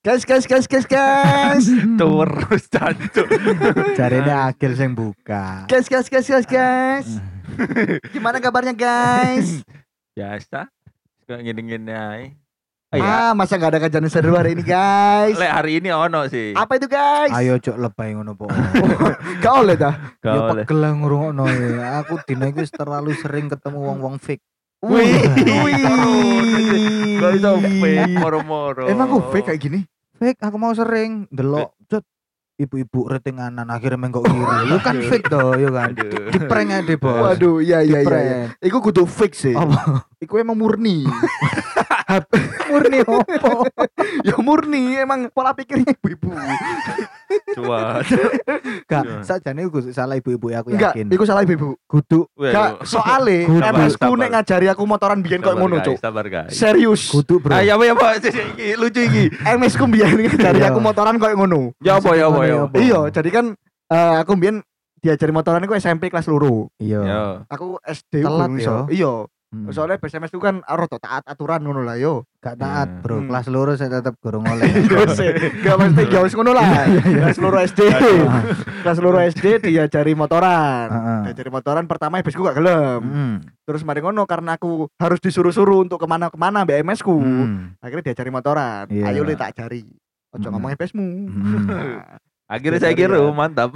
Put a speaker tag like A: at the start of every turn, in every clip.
A: Guys, guys, guys, guys, guys.
B: Terus jancuk.
C: Jarene Agil sing buka.
A: guys, guys, guys, guys, guys. Gimana kabarnya, guys?
B: Biasa. Kayak gini-gini aja. Oh, iya.
A: Ah, masa nggak ada kajian seru hari ini, guys?
B: Lek hari ini ono sih.
A: Apa itu, guys?
C: Ayo cok lebay ngono po.
A: Gak oleh dah.
B: Gak
C: Ya
B: oleh.
C: pegel ngrungokno ya. Aku dina iki wis terlalu sering ketemu wong-wong fake.
A: Wih,
B: Gak bisa fake moro-moro.
A: Emang gue fake kayak gini?
C: Fake aku mau sering delok cet ibu-ibu retinganan akhirnya menggok kiri. Lu kan fake toh, yo kan.
B: Aduh.
C: Di prank aja bos.
A: Waduh, iya iya iya. iya. Iku kudu fake sih. Iku emang murni.
C: Murni opo?
A: ya murni, emang pola pikirnya ibu-ibu.
B: Cuat.
C: Gak,
B: Iya.
C: sajane iku salah ibu-ibu ya aku
A: Enggak,
C: yakin.
A: iku salah ibu-ibu.
C: Kudu
A: Gak, soale
C: Sabar,
A: MS ku
B: sabar.
A: nek ngajari aku motoran biyen koyo ngono, Cuk.
B: Sabar guys.
A: Serius.
C: kudu bro.
B: Ah, ya apa ya iki, lucu iki.
A: MS ku biyen ngajari
C: Iya.
A: aku motoran koyo ngono.
B: Ya apa ya apa ya.
C: Apa?
A: Iya, jadi kan eh, aku biyen diajari motoran iku SMP kelas loro.
C: Iya.
B: Ya.
A: Aku SD
C: Telat
A: iso.
C: ya?
A: Iya,
C: Hmm.
A: soalnya SMS itu kan rada taat aturan ngono lah yo.
C: Gak taat
B: Iya.
C: bro.
A: Hmm.
C: Kelas loro saya tetap gorong oleh.
A: Iya gak mesti gak wis ngono lah. Kelas loro SD. Kelas loro SD diajari motoran.
C: Heeh.
A: Diajari motoran pertama habis ku gak gelem.
C: Hmm.
A: Terus mari ngono karena aku harus disuruh-suruh untuk ke mana-kemana BMS ku.
C: Hmm.
A: Akhirnya diajari motoran.
C: Iya.
A: Ayo le tak jari. Ojo
C: Hmm.
A: ngomong FPSmu.
C: Hmm.
B: Akhirnya saya kira mantap.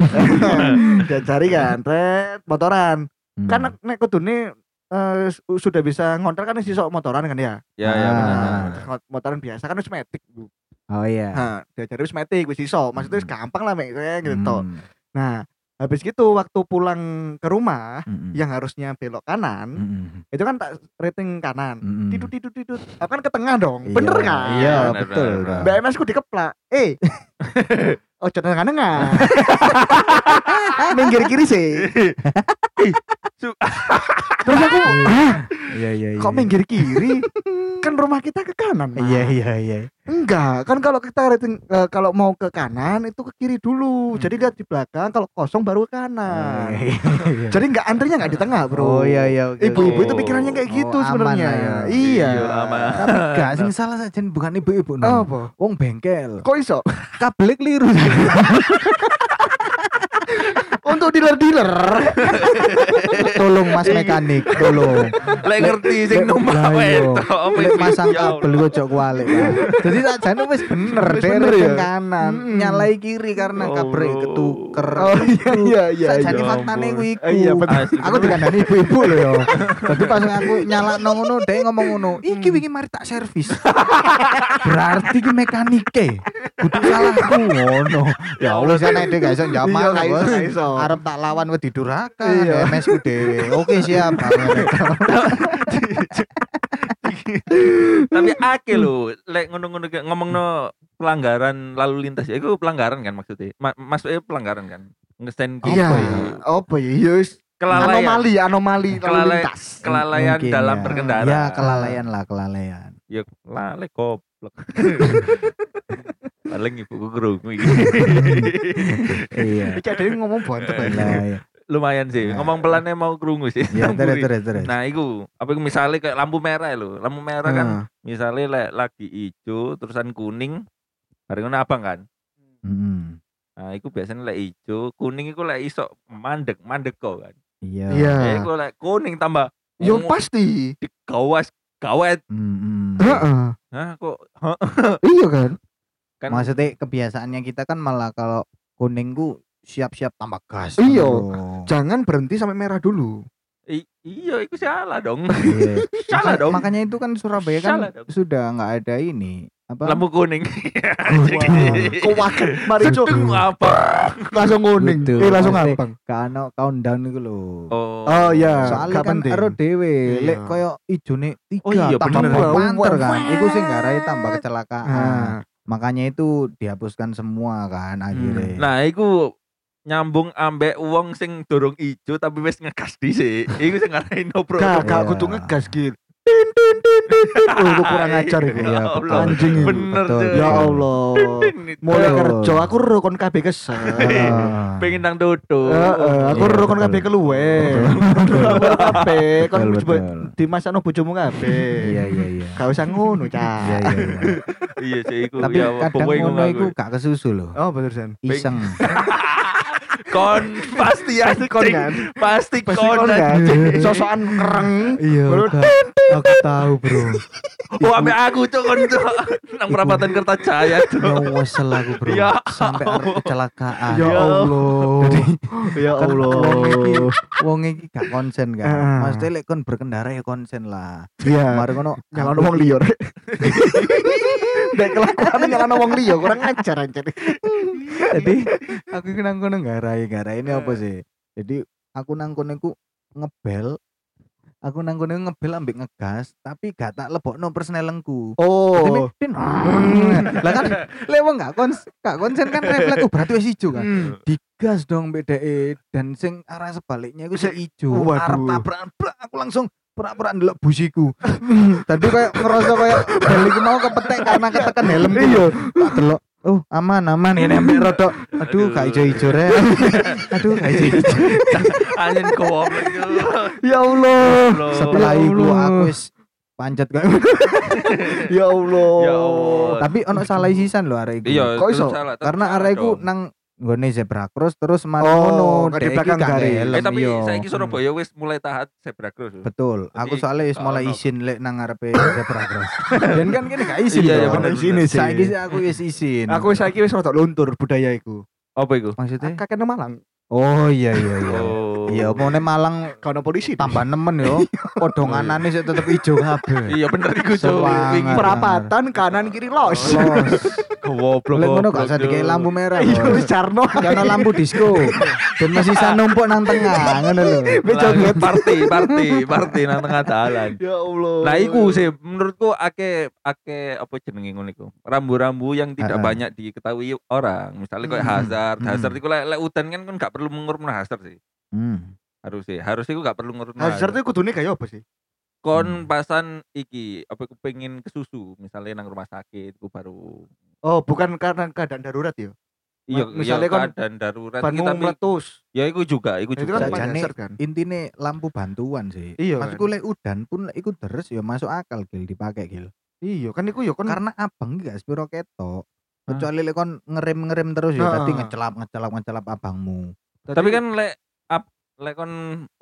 A: diajari kan, tret motoran.
C: Hmm.
A: Kan nek nek kudune eh, su- sudah bisa ngontrol kan iso motoran kan ya.
B: Ya ya
C: Ah.
B: benar.
A: Terus ngot- motoran biasa kan wis metik. Bu.
C: Oh iya.
A: Nah, diajari wis metik wis iso. Maksudnya wis gampang lah mek kayak gitu.
C: Hmm.
A: Nah, habis gitu waktu pulang ke rumah
C: Hmm.
A: yang harusnya belok kanan,
C: Hmm.
A: itu kan tak rating kanan.
C: Hmm.
A: Tidut tidut tidut. Aku kan ke tengah dong.
C: Iya.
A: Bener kan?
C: Iya, betul.
B: benar.
A: BMS ku dikeplak. Eh. oh, tengah-tengah. Minggir kiri sih.
B: Su-
A: Terus aku, "Hah?
C: Iya iya iya.
A: kok minggir kiri? Kan rumah kita ke kanan. Mas."
C: Iya iya iya.
A: Enggak, kan kalau kita rating eh, kalau mau ke kanan itu ke kiri dulu. Jadi lihat di belakang, kalau kosong baru ke kanan.
C: Iya.
A: Jadi enggak antrinya enggak di tengah, Bro.
C: Oh iya iya. oke,
A: Ibu-ibu
C: oke.
A: itu pikirannya kayak
C: Oh,
A: gitu
C: aman
A: sebenarnya.
C: ya.
A: Iya.
B: Iya, aman.
C: Tapi gak sing salah saja bukan ibu-ibu.
A: Apa?
C: Wong bengkel.
A: Kok iso?
C: Kabel keliru.
A: Untuk dealer-dealer.
C: tolong Mas mekanik, tolong.
B: Lek ngerti sing numpak
C: lah, iya. Lek masang
B: Ya
C: kabel kok cok kualik. Jadi tak jane wis bener,
A: bener ya?
C: kanan, nyalai kiri karena kabel ketuker.
A: Oh iya iya iya.
C: Sajane
B: ya
C: faktane kuwi iku.
A: Iya,
C: Aku dikandani ibu-ibu lho ya. Dadi pas aku nyalakno ngono, dhek ngomong ngono, "Iki wingi mari tak servis." Berarti ki mekanike. Kudu salahku ngono. Ya Allah sana dhek gak iso
A: Iya, gak iso, gak iso.
C: Arep tak lawan wedi durhaka
A: Iya.
C: MS ku dhewe. Oke siap.
B: Tapi akeh lho, lek ngono-ngono kayak ngomongno pelanggaran lalu lintas ya itu pelanggaran kan maksudnya. Ma maksudnya pelanggaran kan. Ngesen gitu
A: Iya.
B: ya.
A: Apa ya? Iya.
B: Kelalaian.
A: anomali, anomali lalu lintas.
B: Kelalaian
C: Mungkin
B: dalam
C: ya.
B: berkendara.
C: Ya kelalaian lah kelalaian.
B: Ya lale goblok. Paling ibuku kerungu iki.
C: Iya.
A: Yang ngomong bontot.
C: Lah ya.
B: Lumayan sih.
C: Nah.
B: Ngomong pelannya mau kerungu sih.
C: Ya terus terus terus.
B: Nah, iku apa iku misalnya kayak lampu merah lho. Lampu merah kan misalnya lek lagi hijau terusan kuning bareng ngono abang kan.
C: Mm.
B: Nah, iku biasanya lek hijau, kuning iku lek iso mandek, mandek kok kan.
C: Iya.
A: Iya.
B: Ya iku lek kuning tambah
A: Yo
B: ngomong
A: pasti.
B: gawas gawet.
C: Mm-mm.
A: Heeh.
B: Hah kok
A: Iya kan?
B: kan
C: Maksudnya kebiasaannya kita kan malah kalau kuning ku siap-siap tambah gas.
A: Iya. Jangan berhenti sampai merah dulu.
B: i- iya iku salah dong.
C: Iya.
B: salah dong.
C: Makanya itu kan Surabaya kan
B: Salah dong.
C: sudah nggak ada ini apa?
B: Lampu kuning.
A: Kok wakil? Mari cuk.
B: Apa?
A: Langsung kuning. Eh langsung abang.
C: Kano countdown iku lho.
B: Oh.
A: Oh iya.
C: Soalnya
A: gak
C: kan ero dhewe,
A: Iya.
C: lek koyo ijone tiga
B: Oh iya,
C: tambah panter kan. Iku sing garai tambah kecelakaan.
A: Nah,
C: Makanya itu dihapuskan semua kan akhirnya.
B: Nah, iku nyambung ambek wong sing dorong ijo tapi wis ngegas dhisik. Iku sing ngarai no bro.
A: gak gak
C: Iya.
A: kudu ngegas gitu. Tin tin tin tin tin. Oh, itu kurang ajar itu.
C: Iya,
B: Allah.
C: betul.
A: Anjing itu.
B: Bener
C: Betul.
A: Ya Allah. Mulai kerja aku ro kon kabeh kesel.
B: Pengen nang dodo
A: aku
C: Iya,
A: ro kon
C: betul.
A: kabeh keluwe. Kon
C: Betul,
A: coba
C: betul.
A: dimasakno bojomu kabeh.
C: Iya iya iya.
A: Gak usah ngono,
C: Iya
A: Cak.
C: iya iya.
B: iya sih iku
C: Tapi
B: ya
C: kadang ngono
B: aku.
C: iku gak kesusu loh.
A: Oh, bener San.
C: Iseng.
B: Kon pasti
A: Pasti kon kan.
B: pasti kon
A: kan. Sosokan kereng.
C: Iya. Aku tahu, Bro.
B: oh ambek aku cok kon cok nang perapatan Kertajaya cok
C: Ya wesel aku, Bro.
B: Ya
C: Sampai arep kecelakaan.
A: Ya Allah. Ya Allah.
C: wong iki gak konsen kan. Maksudnya lek kon berkendara ya konsen lah.
A: Iya.
C: Mari ngono
A: Nyalano wong liya. Dek kelakuan nyalano wong liya kurang ajar anjir.
C: Jadi aku iki nang kono ngarai, ngarai ini apa sih? Jadi aku nang kono iku ngebel Aku nang kono ngebel ambek ngegas, tapi gak tak lebokno persnelengku.
A: Oh.
C: lah kan lek wong gak kons gak konsen kan refleks oh berarti wis ijo kan.
A: Hmm.
C: Digas dong BDE dan sing arah sebaliknya iku sing ijo.
A: Waduh.
C: Arep tabrakan aku langsung pura-pura ndelok busiku. Tadi kayak ngerasa kayak bel iki mau kepetek karena ketekan helmku.
A: Iya.
C: Tak delok. Oh, aman aman ini ambek rodok. Aduh, gak ijo-ijo rek. Aduh, gak ijo-ijo.
B: anjing goblok cok
A: Ya Allah.
C: Setelah
A: Ya Allah.
C: aku wis pancet kan.
A: Ya Allah.
B: Ya Allah.
C: Tapi ono salah sisan lho arek iku.
B: iya
A: Kok iso?
B: salah,
C: Karena arek iku nang nggone zebra cross terus mari
A: Oh,
C: ngono
A: kan di belakang
C: helm,
B: eh tapi
C: iya.
B: saiki Surabaya wis mulai taat zebra cross.
C: Betul. Aku
B: Jadi,
C: soalnya wis mulai izin lek nang ngarepe zebra cross. Dan kan kene gak izin.
B: Iya, iya, bener,
A: Izin sih.
C: Saiki aku wis izin.
A: Aku saiki wis rada luntur budaya iku.
B: apa iku
C: maksudnya?
A: Kakek nang Malang.
C: Oh iya iya iya.
B: oh
C: Iya, mau Malang
A: Kau polisi.
C: tambah nemen yo. Padha nganane sik tetep ijo kabeh.
B: iya bener iku. Wingi
A: perapatan kanan kiri los.
C: Los.
B: goblok
C: Lek ngono gak usah dikai lampu merah.
A: Iya wis Carno.
C: Karena lampu disco. Dan masih bisa numpuk nang tengah ngono lho.
A: Wis joget.
B: party party party nang tengah jalan
A: Ya Allah.
B: Nah, iku sih menurutku ake ake apa jenenge ngono iku. Rambu-rambu yang tidak banyak diketahui orang. Misalnya kayak
A: Hmm,
B: hazard,
C: hmm.
B: hazard iku lek lek udan kan kan gak perlu ngurung hazard sih.
C: Hmm.
B: Harus sih, harus iku gak perlu ngurung
A: Hazard itu kudune kayak apa sih?
B: Kon
C: Hmm.
B: pasan iki apa pengen kesusu, misalnya nang rumah sakit iku baru
A: Oh, bukan karena keadaan darurat ya.
B: Iya, iya
A: misalnya kon
B: keadaan darurat tapi
A: meletus.
B: ya iku juga, iku
A: Itu
B: juga.
A: kan
C: Sajane-
A: pakai hazard kan.
C: Intine lampu bantuan sih.
A: Iya,
C: Maksudku lek udan pun lek iku deres ya masuk akal gil dipakai gil.
A: Iya, kan iku ya kon
C: Karena abang gak sepiro ketok. Kecuali lek kon ngerem-ngerem terus ya tadi ngecelap ngecelap ngecelap abangmu.
B: Tapi kan lek lek kon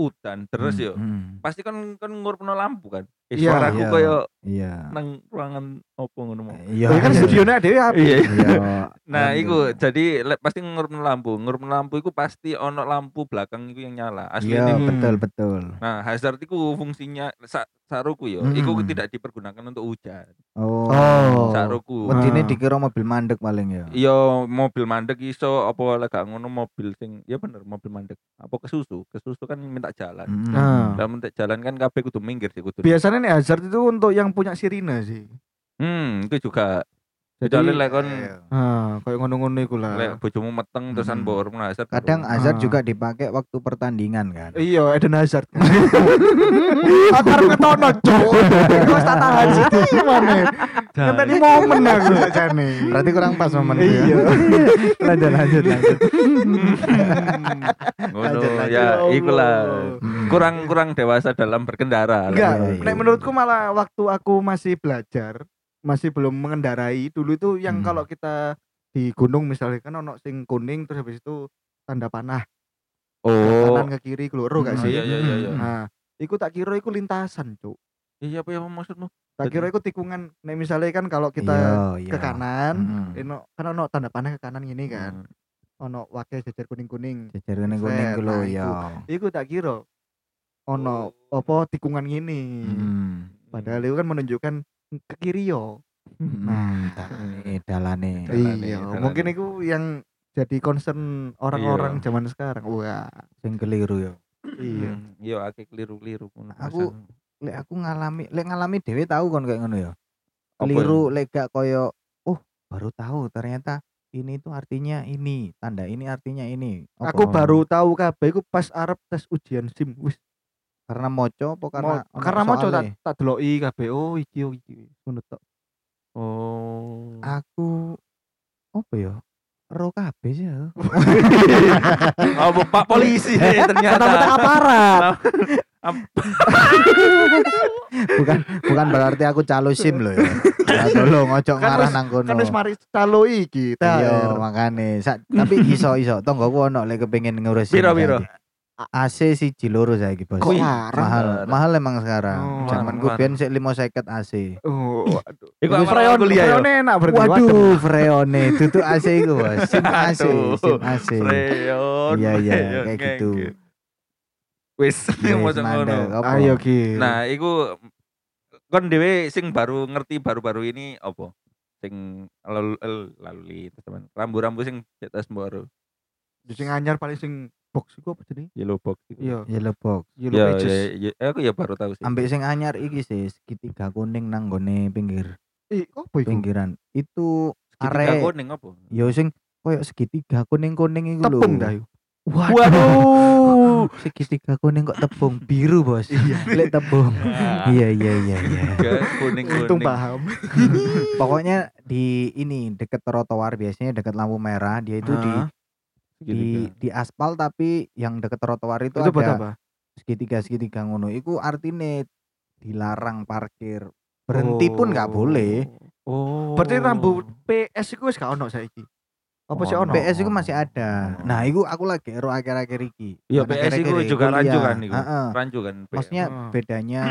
B: udan terus
C: Hmm,
B: yo.
C: hmm.
B: Pasti kon kon ngurupno lampu kan. Eh,
A: Iya,
B: suaraku
C: iya.
B: koyo
C: Iya.
B: nang ruangan opo ngono mau.
C: Iya.
A: Lah, kan studionya ada ya.
B: Iya.
C: Iya.
B: Nah,
C: Iya.
B: iku jadi pasti ngurupno lampu. Ngurupno lampu iku pasti ono lampu belakang iku yang nyala. Asli
C: Iya,
B: ini.
C: betul betul.
B: Nah, hazard iku fungsinya sa, saruku yo.
C: Mm.
B: Iku tidak dipergunakan untuk hujan.
C: Oh.
A: Oh.
B: Saruku.
C: Wedine
A: Ah.
C: dikira mobil mandek paling ya.
B: Iya, mobil mandek iso apa lek gak ngono mobil sing ya bener mobil mandek. Apa kesusu? Kesusu kan minta jalan.
C: Mm.
A: Nah.
B: Lah minta jalan kan kabeh kudu minggir sih kudu.
A: Biasanya hazard itu untuk yang punya sirine sih.
B: Hmm, itu juga.
A: Jadi
B: lek kon
C: Iya.
A: ah, kayak ngono-ngono iku lah.
B: lek bojomu meteng terusan
C: Mm.
B: mbok urung hazard.
C: Kadang
A: Ah.
C: juga dipakai waktu pertandingan kan.
A: Iya, Eden Hazard. Aku harus ketono, cuk. Iku wis tak tahan situ gimana? Kan tadi momen aku sakjane.
C: Berarti kurang pas momen itu
A: Iya.
C: ya. lanjut lanjut lanjut.
B: ngono
C: lanjut.
B: ya ikulah
C: Hmm.
B: kurang kurang dewasa dalam berkendara lah.
A: Enggak,
C: Iya, iya.
A: nek menurutku malah waktu aku masih belajar, masih belum mengendarai dulu itu yang
C: Hmm.
A: kalau kita di gunung misalnya kan ono sing kuning terus habis itu tanda panah
B: oh
A: kanan ke kiri keluar gak
C: Hmm,
A: sih?
B: iya, iya, iya, iya.
A: Nah, iku tak kira iku lintasan, Cuk.
B: iya apa ya maksudmu
A: Tak kira iku tikungan nek misalnya kan kalau kita
C: Iya,
A: ke
C: iya.
A: kanan,
C: Mm.
A: eno kan ono tanda panah ke kanan gini kan.
B: Hmm.
A: Ono wakil jajar
C: kuning kuning
A: Set,
C: ku lho
A: nah,
C: ya.
A: Iku tak kira ono apa tikungan gini.
C: Hmm.
A: Padahal itu kan menunjukkan ke kiri yo.
C: Tak ini dalane.
A: Iya, mungkin itu yang jadi concern orang-orang
B: Iya.
A: zaman sekarang. Wah,
C: Sing keliru ya.
A: iya.
B: Iya akeh keliru-keliru.
C: Aku-. Lek aku ngalami, lek ngalami dhewe tahu kon kayak ngono ya.
B: Apa
C: Keliru lek gak koyo oh, baru tahu ternyata ini tuh artinya ini, tanda ini artinya ini. Apa
A: Aku baru tahu kabeh iku pas arep tes ujian SIM. Wis,
C: Karena moco apa karena
A: Mo- karena mau tak tak deloki kabeh. Oh, iki oh iki. Ngono tok.
B: Oh.
C: Aku apa ya? Ro kabeh sih aku.
B: Oh, Pak polisi ternyata.
A: Kata aparat.
C: bukan bukan berarti aku calo SIM loh ya. Ya tolong ojo
A: Kan
C: ngarah nang kono.
A: Kan wis mari calo iki.
C: Iya, makane. Tapi iso iso tonggoku ono lek kepengin ngurus SIM
B: Piro, piro?
C: AC siji loro saiki, Bos.
A: Kok larang?
C: mahal, mahal emang sekarang.
A: Oh,
C: Zamanku
B: larang.
C: biyen sik 550 AC.
A: Oh, aduh.
B: Iku
A: freon
B: kuliah ya.
A: freon enak berarti.
C: Waduh, Freone, tutu AC iku, Bos. SIM AC. SIM AC.
B: Freon.
C: Iya, iya,
B: Freon,
C: kayak gitu.
B: Wis,
C: Yes,
B: mau ngono.
A: Ayo Ki.
B: Nah, iku kon dhewe sing baru ngerti baru-baru ini apa? Sing lalu lalu teman. Rambu-rambu sing di atas baru
A: sing anyar paling sing box iku apa jenenge?
B: yellow box itu.
A: Iya,
C: Yellow box.
A: yellow
B: Ya,
A: pages.
B: ya, ya, aku ya baru tahu sih.
C: Ambek sing anyar iki sih segitiga kuning nang gone pinggir
A: Ih, apa iku?
C: pinggiran. Itu
B: Segitiga
C: arek
B: kuning apa?
C: yo sing koyo segitiga kuning-kuning iku lho.
A: Tepung dah yuk.
C: Waduh. segitiga kuning kok tepung biru, Bos.
A: Iya.
C: Lek tepung.
B: Ah,
C: Iya iya iya iya.
B: Tiga kuning
A: Untung paham.
C: Pokoknya di ini deket trotoar biasanya deket lampu merah dia itu di
B: Ah,
C: di
B: segitiga.
C: di aspal tapi yang deket trotoar itu,
A: Itu buat
C: ada
A: apa?
C: segitiga segitiga ngono. Iku artinya dilarang parkir. Berhenti pun nggak boleh.
B: Oh.
A: Berarti rambu PS iku wis gak ono saiki. Apa sih
B: Ono.
A: ono?
C: PS itu masih ada.
B: Oh.
C: Nah, itu aku lagi ero akhir-akhir iki.
B: Iya, PS itu juga rancu kan iku. Rancu kan. PS.
C: Maksudnya
A: Heeh.
C: bedanya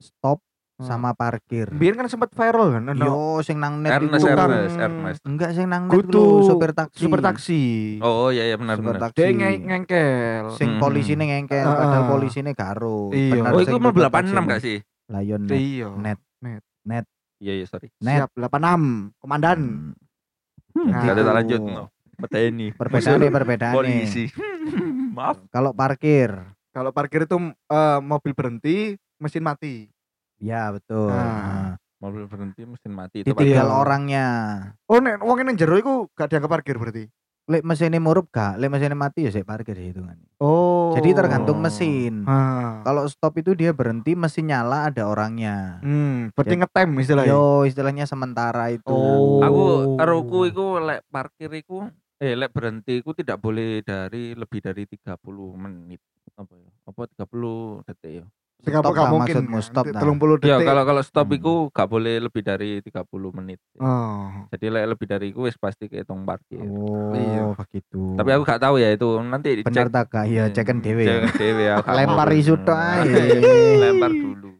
C: stop
A: Hmm.
C: sama parkir.
A: Biar kan sempat viral kan ono
C: Yo sing nang net
B: Ernest,
C: iku.
A: tukang-
B: Ernest, Ernest.
C: Enggak sing nang net lho, supir taksi.
A: super taksi.
B: Oh iya iya benar
C: Supir
B: benar.
C: taksi.
A: Dia nge- ngengkel.
C: Sing
B: Hmm.
C: polisine ngengkel
A: Heeh.
C: padahal polisine garo.
A: Iya.
B: Oh
C: sing
B: itu mau
C: supir
B: 86
C: taksi.
B: gak sih?
C: Lion net.
A: Iya.
C: Net.
B: Iya iya sorry.
C: Net.
A: Siap 86 komandan.
C: Hmm.
A: Nah.
B: Gak ada tak lanjut no. Peteni.
C: Perbedaannya perbedaannya.
B: Polisi. Maaf.
C: Kalau parkir,
A: Kalau parkir itu eh, mobil berhenti, mesin mati.
C: Ya betul.
A: Nah.
B: Mobil berhenti mesin mati itu
C: Ditinggal
A: Iya.
C: orangnya.
A: Oh, nek wong nang jero iku gak dianggap parkir berarti.
C: Lek mesinnya murup gak, lek mesinnya mati ya saya parkir hitungan.
A: Oh.
C: Jadi tergantung mesin.
A: Ah.
C: Kalau stop itu dia berhenti, mesin nyala ada orangnya.
A: Hmm, berarti ngetem istilahnya.
C: Yo istilahnya sementara itu.
A: Oh.
B: Aku karoku iku lek parkir iku eh lek berhenti iku tidak boleh dari lebih dari 30 menit apa ya? Apa 30 detik ya?
A: Sing
C: Stop
A: apa gak
C: lah
A: mungkin.
C: maksudmu,
A: kan?
C: stop lah.
A: 30 detik.
B: Ya kalau kalau stop
C: Hmm.
B: iku gak boleh lebih dari 30 menit.
A: Oh.
B: Jadi lebih dari iku wis pasti kehitung parkir.
C: Oh,
A: Iya.
C: begitu.
B: Tapi aku gak tahu ya itu nanti dicek.
C: benar tak kak? Iya, cekan dewe. ya.
B: Cekan dewe aku gak
C: Lempar
B: mau.
C: isu tok ae.
B: Lempar dulu.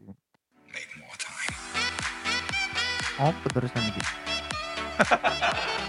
C: Apa terusan iki?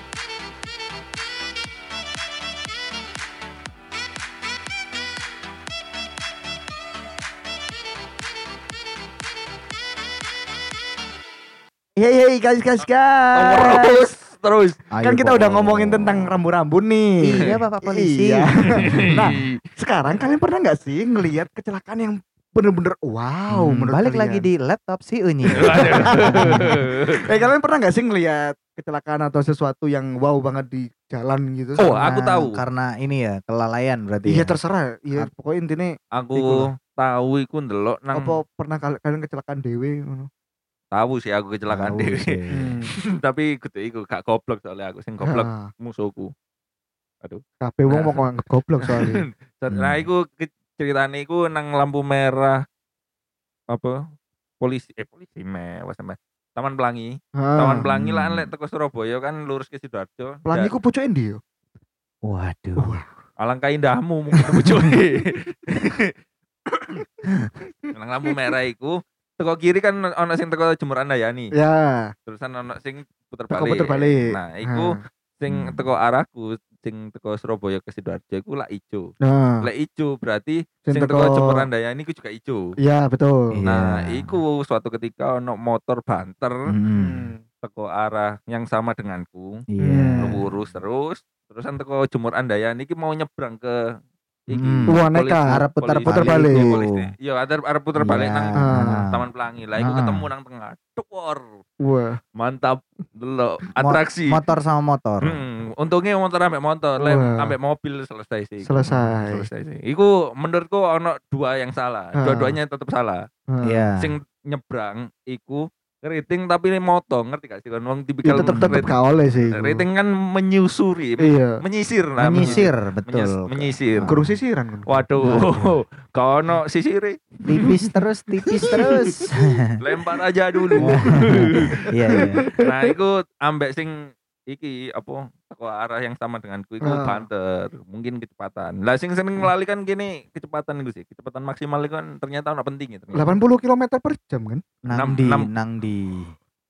A: Iya iya guys guys guys.
B: Terus terus.
A: Kan
C: Ayo,
A: kita
C: Pok.
A: udah ngomongin tentang rambu-rambu nih.
C: Iya, Bapak polisi.
A: Iya. nah, sekarang kalian pernah nggak sih ngelihat kecelakaan yang bener-bener wow
C: Hmm,
A: menurut
C: balik
A: kalian?
C: lagi di laptop si Unyi.
A: Eh kalian pernah nggak sih ngelihat kecelakaan atau sesuatu yang wow banget di jalan gitu?
B: Oh,
C: Karena-
B: aku tahu.
C: Karena ini ya kelalaian berarti.
A: Iya
C: ya?
A: terserah. Iya pokoknya intinya
B: Aku
A: Iku
B: tahu iku ndelok nang
A: apa pernah kal- kalian kecelakaan dewe ngono?
B: Tahu sih aku kecelakaan dhewe.
C: sih.
B: Tapi kudu iku gak goblok soalnya aku sing goblok
A: Ah,
B: musuhku.
A: Kabeh wong mau nganggep goblok soalnya.
B: Nah,
C: Hmm.
B: iku ke- ceritane iku nang lampu merah apa polisi eh polisi mewah sampe Taman Pelangi. Taman Pelangi lah
C: Hmm.
B: lek teko Surabaya kan lurus ke Sidoarjo.
A: Pelangi ku pucuk endi yo?
C: Waduh.
B: alangkah indahmu mungkin bojoke. nang lampu merah iku teko kiri kan ono sing teko Jemur Andayani.
A: Ya.
B: Terusan ono sing puter
A: Teko
B: balik.
A: puter balik.
B: Nah, iku
A: Ah.
B: sing
C: Hmm.
B: teko arahku sing teko Surabaya ke Sidoarjo iku lak ijo.
A: Nah,
B: Lek ijo berarti
A: Sing
B: sing teko
A: teko-
B: Jemur Andayani iku juga ijo.
A: iya betul.
B: Nah, iku suatu ketika ono motor banter
C: Hmm.
B: teko arah yang sama denganku,
C: Iya.
B: lurus terus, terusan teko Jemur Andayani iki mau nyebrang ke iki.
C: Hmm.
A: Wah,
B: polisi-
A: nekat.
C: Arep puter balik.
B: Iya. Iya, arep puter balik
C: Iya.
B: nang
A: Ah.
B: Taman Pelangi. Lah iku
C: Ah.
B: ketemu nang tengah. Dukur.
A: Wah.
B: Mantap. Delok atraksi.
C: Motor sama motor.
B: Hmm, untungnya motor ambek motor, lem ambek mobil selesai sih.
A: Selesai.
B: Selesai sih. Iku menurutku ono dua yang salah.
A: Ah.
B: Dua-duanya tetap salah.
A: Heeh.
C: Iya.
B: Sing nyebrang iku rating tapi ini moto, ngerti gak sih kan wong
A: Ya
B: tipikal
A: tetep tetep
B: rating,
A: gak oleh sih.
B: rating kan menyusuri,
A: Iya.
B: menyisir lah.
C: Menyisir,
B: Menyis-
C: betul.
B: menyisir.
A: Guru sisiran kan.
B: Waduh, kau ono sisire,
C: Tipis terus, tipis terus.
B: lempar aja dulu.
C: Iya, iya.
B: nah, iku ambek sing iki apa teko arah yang sama denganku iku
A: Ah.
B: banter, mungkin kecepatan. Lah sing sering ngelali kan gini kecepatan iku sih, kecepatan maksimal itu kan ternyata ono penting ya ternyata.
A: 80 km per jam kan.
C: Nang
B: Enam-
C: di,
B: enam.
C: nang di.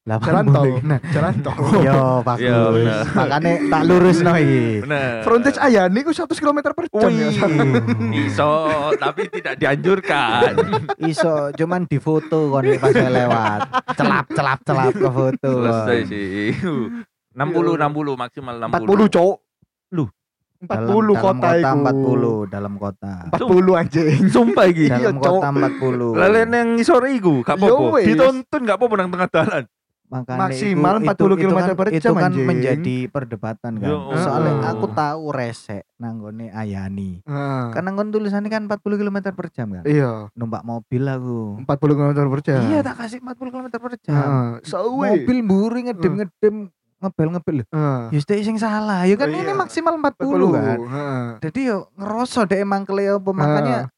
A: Jalan tol. Nah, jalan tol.
C: Yo, bagus. Makanya tak lurus no iki.
A: Frontage Ayani ku 100 km per jam ya.
B: Wih, iso tapi tidak dianjurkan.
C: Iso cuman di foto kon pas lewat. Celap celap celap ke foto.
B: Selesai sih. 60 60 maksimal 60.
A: 40 cowok.
B: Lu.
A: 40
C: dalam
A: kota
C: kota
A: iku.
C: 40 dalam kota.
A: 40 anjing.
B: Sumpah iki.
A: Iya,
C: Dalam
A: Cok.
C: kota 40.
B: Lalen yang sore iku gak
A: Yo,
B: apa-apa. Dituntun gak apa-apa nang tengah jalan.
C: Makanya
A: Maksimal
C: itu-
A: 40
C: itu- itu
A: kilometer
C: kan-
A: per
C: Itu
A: jam,
C: kan
A: anjing.
C: menjadi perdebatan kan.
B: Ya
C: Soalnya
A: Allah.
C: aku tahu resek nanggone Ayani.
A: Heeh.
C: Kan nanggon tulisannya kan 40 km per jam kan.
A: Iya,
C: Numpak mobil aku.
A: 40 km per jam.
C: Iya tak kasih 40 km per jam.
A: Heeh. Sawe.
C: Mobil mburi ngedem-ngedem ngebel-ngebel.
A: Heeh.
C: Ya sudah sing salah. Ya kan
A: Iya.
C: ini maksimal 40 kan.
A: Heeh.
C: Jadi yo ngeroso deh emang keleo makanya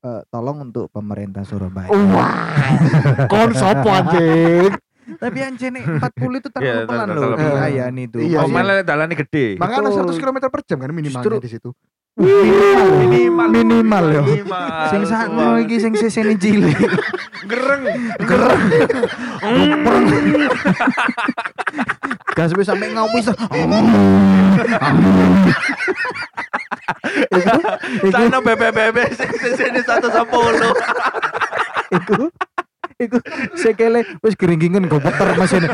C: eh, tolong untuk pemerintah Surabaya.
A: Wah. Kon sopo anjing?
C: Tapi anjene 40 itu
B: Iya,
C: terlalu pelan loh di
A: pelan.
C: Ayani itu.
A: Iya
B: Oh, malah dalane gede.
A: Makanya
C: Betul.
A: 100 km per jam kan minimalnya di situ.
B: Minimal.
A: Minimal.
B: Minimal.
C: Sing sakno iki sing sesene cilik.
B: gereng.
C: Gereng. Gas wis sampe iku
B: Sana bebe-bebe sing sini 110.
C: iku iku sekele wis geringgingan gobeter mesin.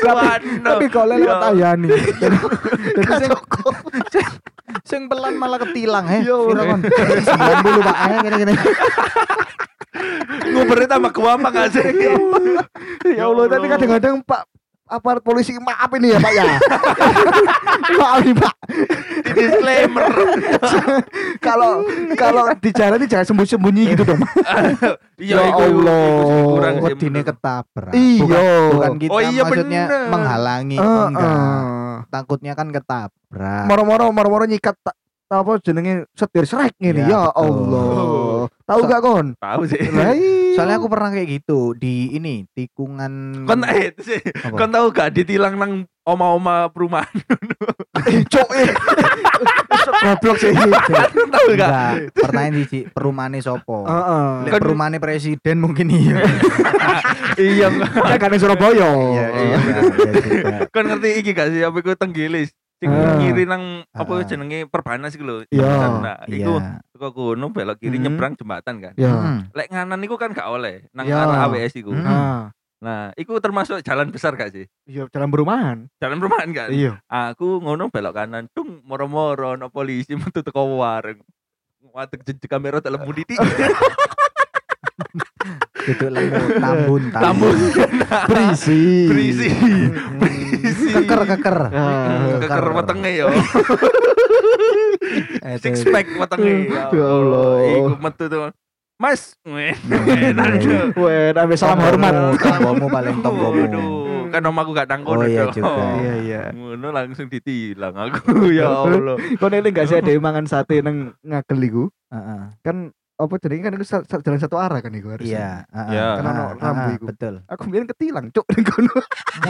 B: Suwano.
C: Tapi kalau lewat
B: Ya.
C: Ayani. Jadi sing, sing, pelan malah ketilang he.
A: Yo.
C: Kira kon 90 Pak. Ayo gini-gini.
B: Ngubernya tambah kuama gak sih?
A: Ya Allah, tapi kadang-kadang Pak aparat polisi maaf ini ya Pak ya. maaf nih Pak.
B: Disclaimer.
A: Kalau kalau di jalan ini jangan sembunyi-sembunyi gitu dong.
B: Iya,
A: Ya Allah.
C: Wedine ketabrak.
A: Iya.
C: Bukan, bukan kita
B: Oh iya,
C: maksudnya
B: bener.
C: menghalangi
A: Eh,
C: enggak. Takutnya kan ketabrak.
A: Moro-moro moro-moro nyikat tak apa jenenge setir srek ngene.
C: Ya,
A: Ya. Allah. Tahu
C: So-
A: gak kon?
B: Tahu sih.
A: Lah iya.
C: Soalnya aku pernah kayak gitu di ini tikungan
B: Kon eh sih. Kon tahu gak ditilang nang oma-oma perumahan?
A: Eh, cok eh. Goblok sih.
B: Tahu gak?
C: Enggak, pertanyaan siji, perumahane sopo?
A: Heeh.
C: Lek
B: Kan-
C: perumahane presiden mungkin iya.
B: Iya.
A: Kan kan Surabaya.
C: Iya, iya, iya juga.
B: Kon ngerti iki gak sih apa iku tenggilis? Sing ngiri nang apa jenenge perbanas iku lho.
A: Iya.
C: Iya.
B: iku teko kono belok kiri
A: Hmm.
B: nyebrang jembatan kan.
C: Hmm.
B: Lek nganan iku kan gak oleh nang arah AWS iku.
C: Hmm.
A: Ah.
B: Nah, iku termasuk jalan besar gak sih?
A: Iya, jalan perumahan.
B: Jalan perumahan kan?
A: Iya.
B: Aku ngono belok kanan, dung moro-moro no polisi metu teko warung. Wadeg jejak kamera tak lemu titik.
C: Itu lemu tambun
B: Tambun.
A: Berisi.
B: Berisi.
A: Berisi.
C: Keker keker.
A: Ah.
B: Keker wetenge yo. Six
C: itu-
B: pack wetenge.
A: Ya Allah.
B: Iku metu tuh. Mas, weh.
A: Weh, ambil salam hormat.
C: Tonggomu paling tonggomu.
B: Waduh, kan om aku gak tanggung
C: Oh iya juga.
A: Iya, iya.
B: Ngono langsung ditilang aku ya Allah.
A: Kau eling gak sih ada mangan sate nang ngagel iku?
C: Heeh.
A: Kan apa jadi kan itu jalan satu arah kan iku harusnya.
C: Iya, heeh.
B: Iya.
A: Kan ono
C: Ah,
A: rambu iku.
C: Betul.
A: Aku bilang ketilang, cuk ning kono.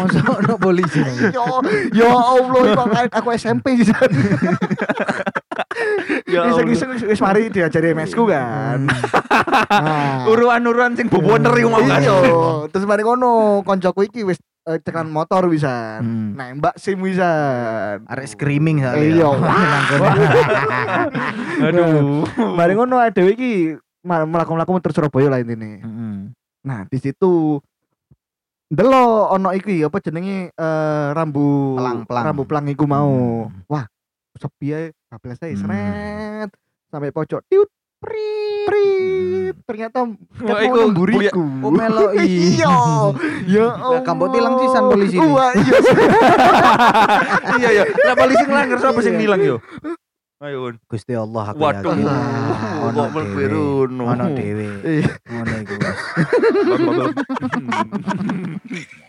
C: Mosok ono polisi.
A: Ya ya Allah, aku SMP di sana.
B: Allah.
A: Iseng-iseng wis mari diajari MS-ku kan. Nah.
B: Uruan-uruan sing boboner iku mau kan.
A: Iya, terus mari ngono, koncoku iki wis eh, cekan motor wisan.
C: Hmm.
A: Nembak SIM wisan.
C: Arek screaming soalnya.
A: Iya.
B: Aduh.
A: Mari ngono dhewe iki ma- mlaku-mlaku muter Surabaya lah intine.
C: Heeh.
A: Nah, di situ Delo ono iki apa jenenge eh, rambu
C: Pelang-pelang.
A: rambu pelang iku mau.
C: Hmm.
A: Wah, sepi ae bablas ae
C: Hmm.
A: sret sampai pojok tiut pri pri tit. Ternyata
B: Wah,
A: ket
B: iku
A: mau nemburiku.
C: Oh meloi.
A: Iya. Ya
C: Lah kamu tilang sisan polisi ini.
A: Wah, iya.
B: iya ya. Lah polisi ngelanggar siapa sing nilang yo? Ayo. Un.
C: Gusti Allah aku
B: Waduh.
C: yakin. Ono
B: no.
C: Ono dhewe.
A: Iya.
C: Ngono iku.